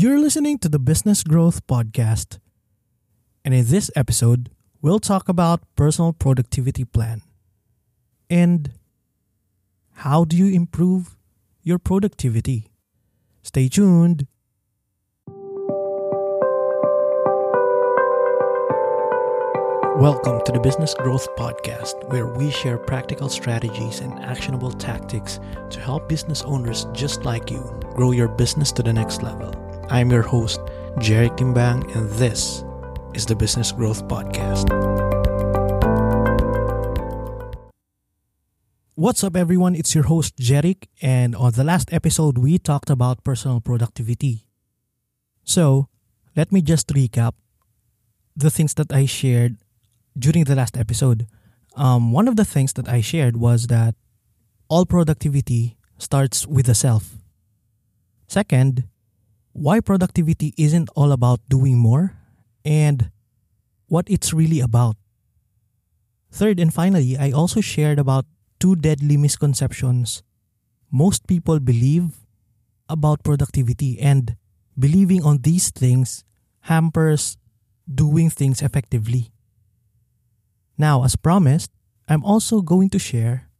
You're listening to the Business Growth Podcast. And in this episode, we'll talk about personal productivity plan. And how do you improve your productivity? Stay tuned. Welcome to the Business Growth Podcast, where we share practical strategies and actionable tactics to help business owners just like you grow your business to the next level. I'm your host, Jerry Kimbang, and this is the Business Growth Podcast. What's up, everyone? It's your host, Jerick, and on the last episode, we talked about personal productivity. So, let me just recap the things that I shared during the last episode. Um, one of the things that I shared was that all productivity starts with the self. Second, why productivity isn't all about doing more and what it's really about. Third and finally, I also shared about two deadly misconceptions most people believe about productivity and believing on these things hampers doing things effectively. Now, as promised, I'm also going to share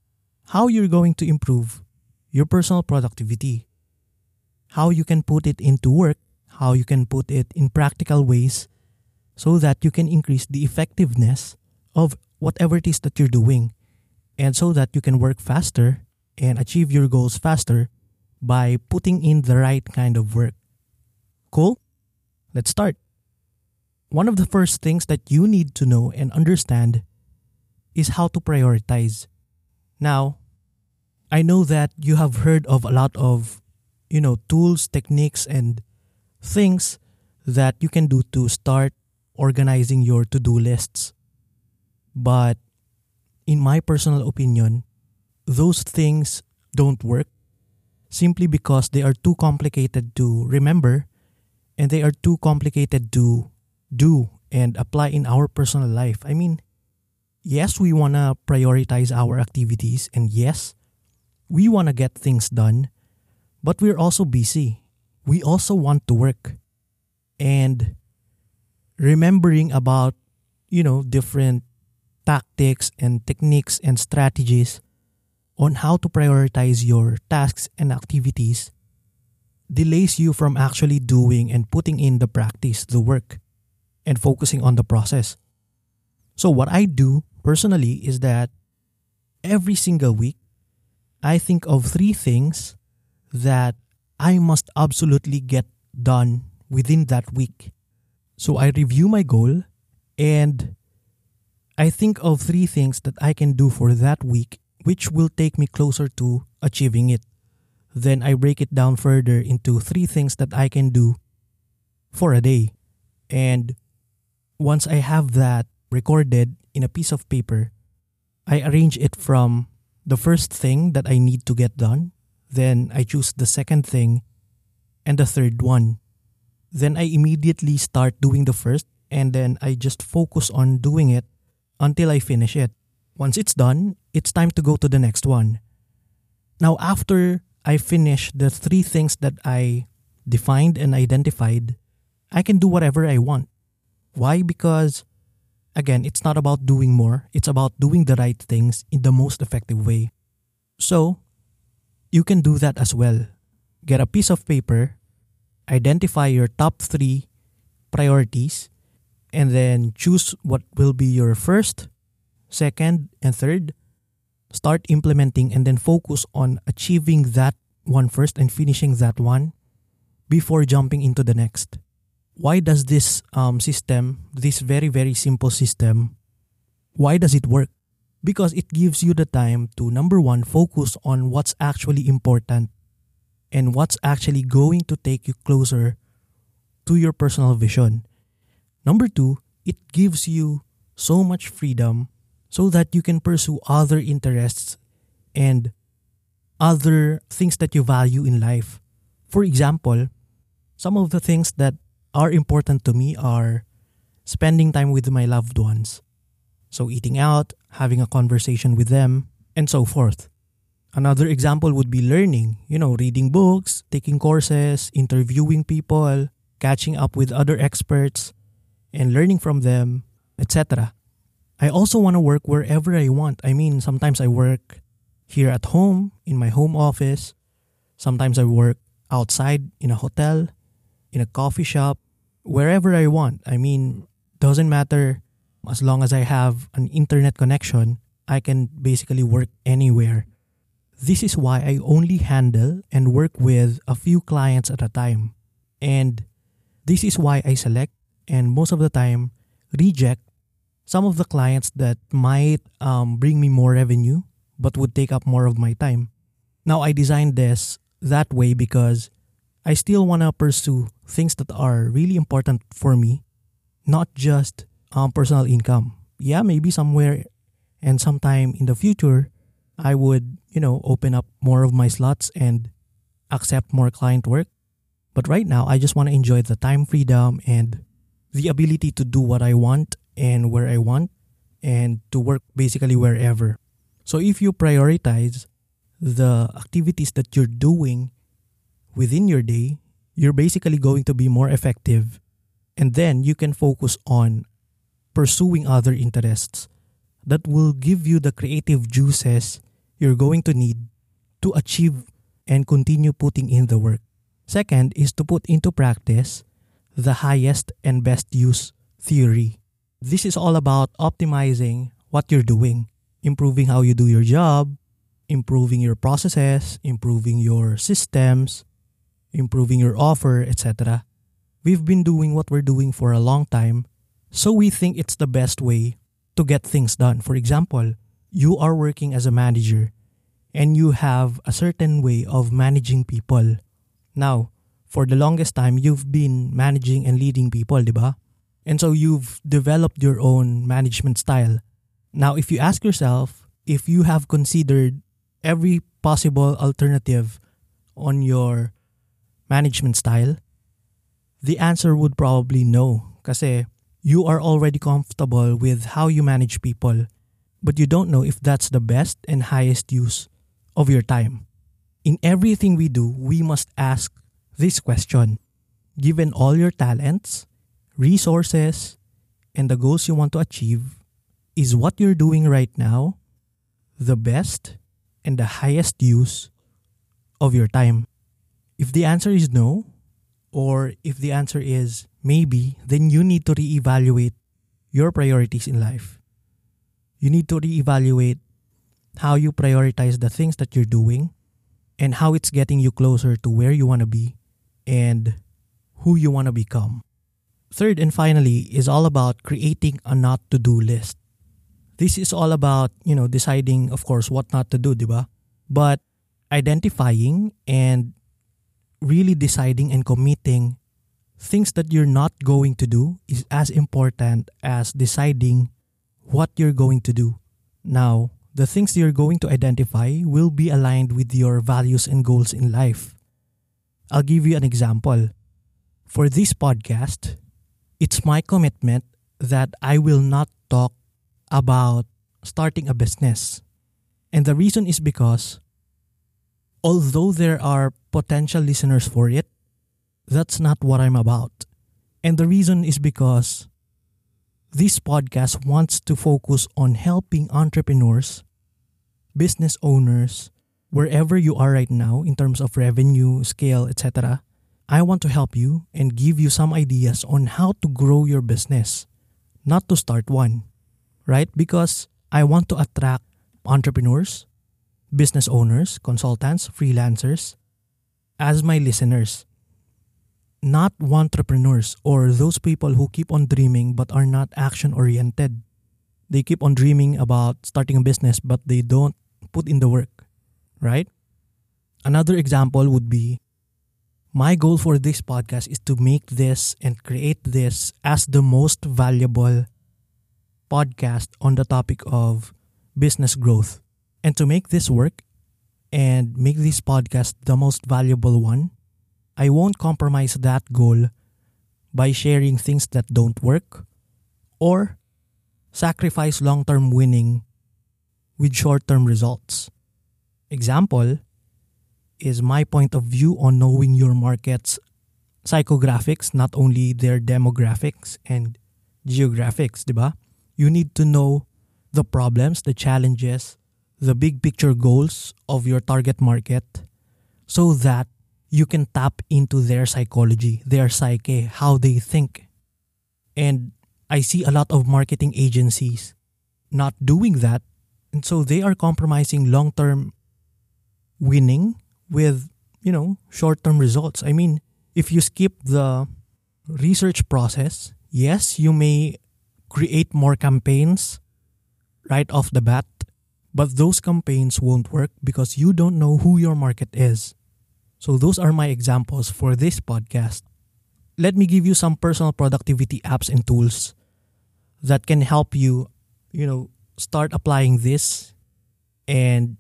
how you're going to improve your personal productivity, how you can put it into work, how you can put it in practical ways so that you can increase the effectiveness of whatever it is that you're doing, and so that you can work faster and achieve your goals faster by putting in the right kind of work. Cool? Let's start. One of the first things that you need to know and understand is how to prioritize. Now, I know that you have heard of a lot of, you know, tools, techniques, and things that you can do to start organizing your to do lists. But in my personal opinion, those things don't work simply because they are too complicated to remember and they are too complicated to do and apply in our personal life. I mean, yes, we want to prioritize our activities, and yes, we want to get things done, but we're also busy. We also want to work. And remembering about, you know, different tactics and techniques and strategies on how to prioritize your tasks and activities delays you from actually doing and putting in the practice, the work, and focusing on the process. So, what I do personally is that every single week, I think of three things that I must absolutely get done within that week. So I review my goal and I think of three things that I can do for that week, which will take me closer to achieving it. Then I break it down further into three things that I can do for a day. And once I have that recorded in a piece of paper, I arrange it from the first thing that I need to get done, then I choose the second thing, and the third one. Then I immediately start doing the first, and then I just focus on doing it until I finish it. Once it's done, it's time to go to the next one. Now, after I finish the three things that I defined and identified, I can do whatever I want. Why? Because Again, it's not about doing more, it's about doing the right things in the most effective way. So, you can do that as well. Get a piece of paper, identify your top three priorities, and then choose what will be your first, second, and third. Start implementing and then focus on achieving that one first and finishing that one before jumping into the next why does this um, system, this very, very simple system, why does it work? Because it gives you the time to, number one, focus on what's actually important and what's actually going to take you closer to your personal vision. Number two, it gives you so much freedom so that you can pursue other interests and other things that you value in life. For example, some of the things that are important to me are spending time with my loved ones. So, eating out, having a conversation with them, and so forth. Another example would be learning, you know, reading books, taking courses, interviewing people, catching up with other experts, and learning from them, etc. I also want to work wherever I want. I mean, sometimes I work here at home, in my home office. Sometimes I work outside in a hotel, in a coffee shop, wherever I want. I mean, doesn't matter as long as I have an internet connection, I can basically work anywhere. This is why I only handle and work with a few clients at a time. And this is why I select and most of the time reject some of the clients that might um, bring me more revenue but would take up more of my time. Now, I designed this that way because I still want to pursue things that are really important for me, not just um, personal income. Yeah, maybe somewhere and sometime in the future, I would, you know, open up more of my slots and accept more client work. But right now, I just want to enjoy the time freedom and the ability to do what I want and where I want and to work basically wherever. So if you prioritize the activities that you're doing within your day, you're basically going to be more effective. And then you can focus on pursuing other interests that will give you the creative juices you're going to need to achieve and continue putting in the work. Second is to put into practice the highest and best use theory. This is all about optimizing what you're doing, improving how you do your job, improving your processes, improving your systems, improving your offer, etc. We've been doing what we're doing for a long time, so we think it's the best way to get things done. For example, you are working as a manager and you have a certain way of managing people. Now, for the longest time, you've been managing and leading people, di ba? And so you've developed your own management style. Now, if you ask yourself if you have considered every possible alternative on your management style, the answer would probably no. Kasi you are already comfortable with how you manage people, but you don't know if that's the best and highest use of your time. In everything we do, we must ask this question Given all your talents, resources, and the goals you want to achieve, is what you're doing right now the best and the highest use of your time? If the answer is no, or if the answer is maybe, then you need to reevaluate your priorities in life. You need to reevaluate how you prioritize the things that you're doing and how it's getting you closer to where you want to be and who you want to become. Third and finally is all about creating a not to do list. This is all about, you know, deciding of course what not to do, diba? But identifying and really deciding and committing things that you're not going to do is as important as deciding what you're going to do. Now, the things you're going to identify will be aligned with your values and goals in life. I'll give you an example. For this podcast, it's my commitment that I will not talk about starting a business. And the reason is because although there are potential listeners for it, that's not what I'm about. And the reason is because this podcast wants to focus on helping entrepreneurs, business owners, wherever you are right now in terms of revenue, scale, etc. I want to help you and give you some ideas on how to grow your business, not to start one, right? Because I want to attract entrepreneurs, business owners, consultants, freelancers as my listeners. Not entrepreneurs or those people who keep on dreaming but are not action oriented. They keep on dreaming about starting a business but they don't put in the work, right? Another example would be my goal for this podcast is to make this and create this as the most valuable podcast on the topic of business growth. And to make this work and make this podcast the most valuable one, I won't compromise that goal by sharing things that don't work or sacrifice long term winning with short term results. example is my point of view on knowing your market's psychographics, not only their demographics and geographics, diba? You need to know the problems, the challenges, the big picture goals of your target market so that you can tap into their psychology, their psyche, how they think. And I see a lot of marketing agencies not doing that. And so they are compromising long term winning with, you know, short term results. I mean, if you skip the research process, yes, you may create more campaigns right off the bat, but those campaigns won't work because you don't know who your market is. So, those are my examples for this podcast. Let me give you some personal productivity apps and tools that can help you, you know, start applying this and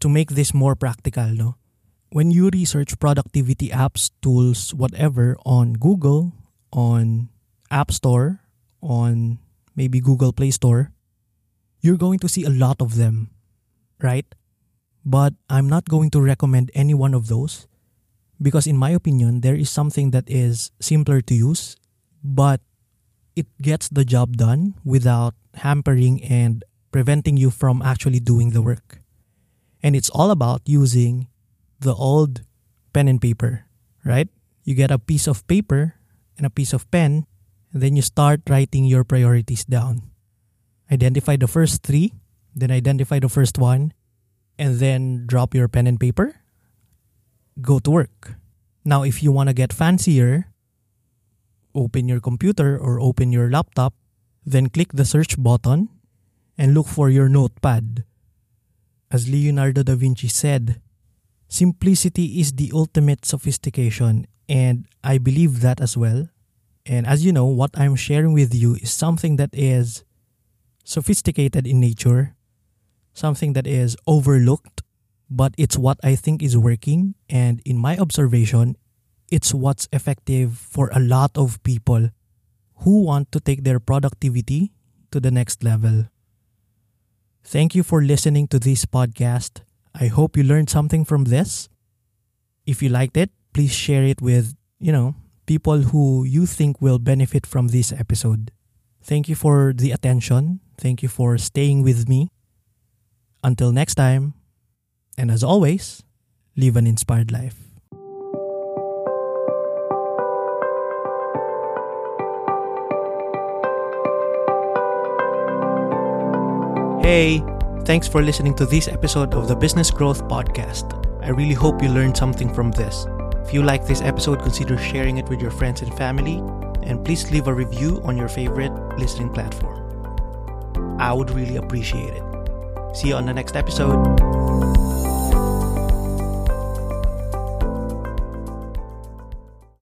to make this more practical, no? When you research productivity apps, tools, whatever on Google, on App Store, on maybe Google Play Store, you're going to see a lot of them, right? But I'm not going to recommend any one of those because, in my opinion, there is something that is simpler to use, but it gets the job done without hampering and preventing you from actually doing the work. And it's all about using the old pen and paper, right? You get a piece of paper and a piece of pen, and then you start writing your priorities down. Identify the first three, then identify the first one, and then drop your pen and paper. Go to work. Now, if you want to get fancier, open your computer or open your laptop, then click the search button and look for your notepad. As Leonardo da Vinci said, simplicity is the ultimate sophistication, and I believe that as well. And as you know, what I'm sharing with you is something that is sophisticated in nature, something that is overlooked, but it's what I think is working. And in my observation, it's what's effective for a lot of people who want to take their productivity to the next level. Thank you for listening to this podcast. I hope you learned something from this. If you liked it, please share it with, you know, people who you think will benefit from this episode. Thank you for the attention. Thank you for staying with me. Until next time, and as always, live an inspired life. Hey, thanks for listening to this episode of the Business Growth Podcast. I really hope you learned something from this. If you like this episode, consider sharing it with your friends and family, and please leave a review on your favorite listening platform. I would really appreciate it. See you on the next episode.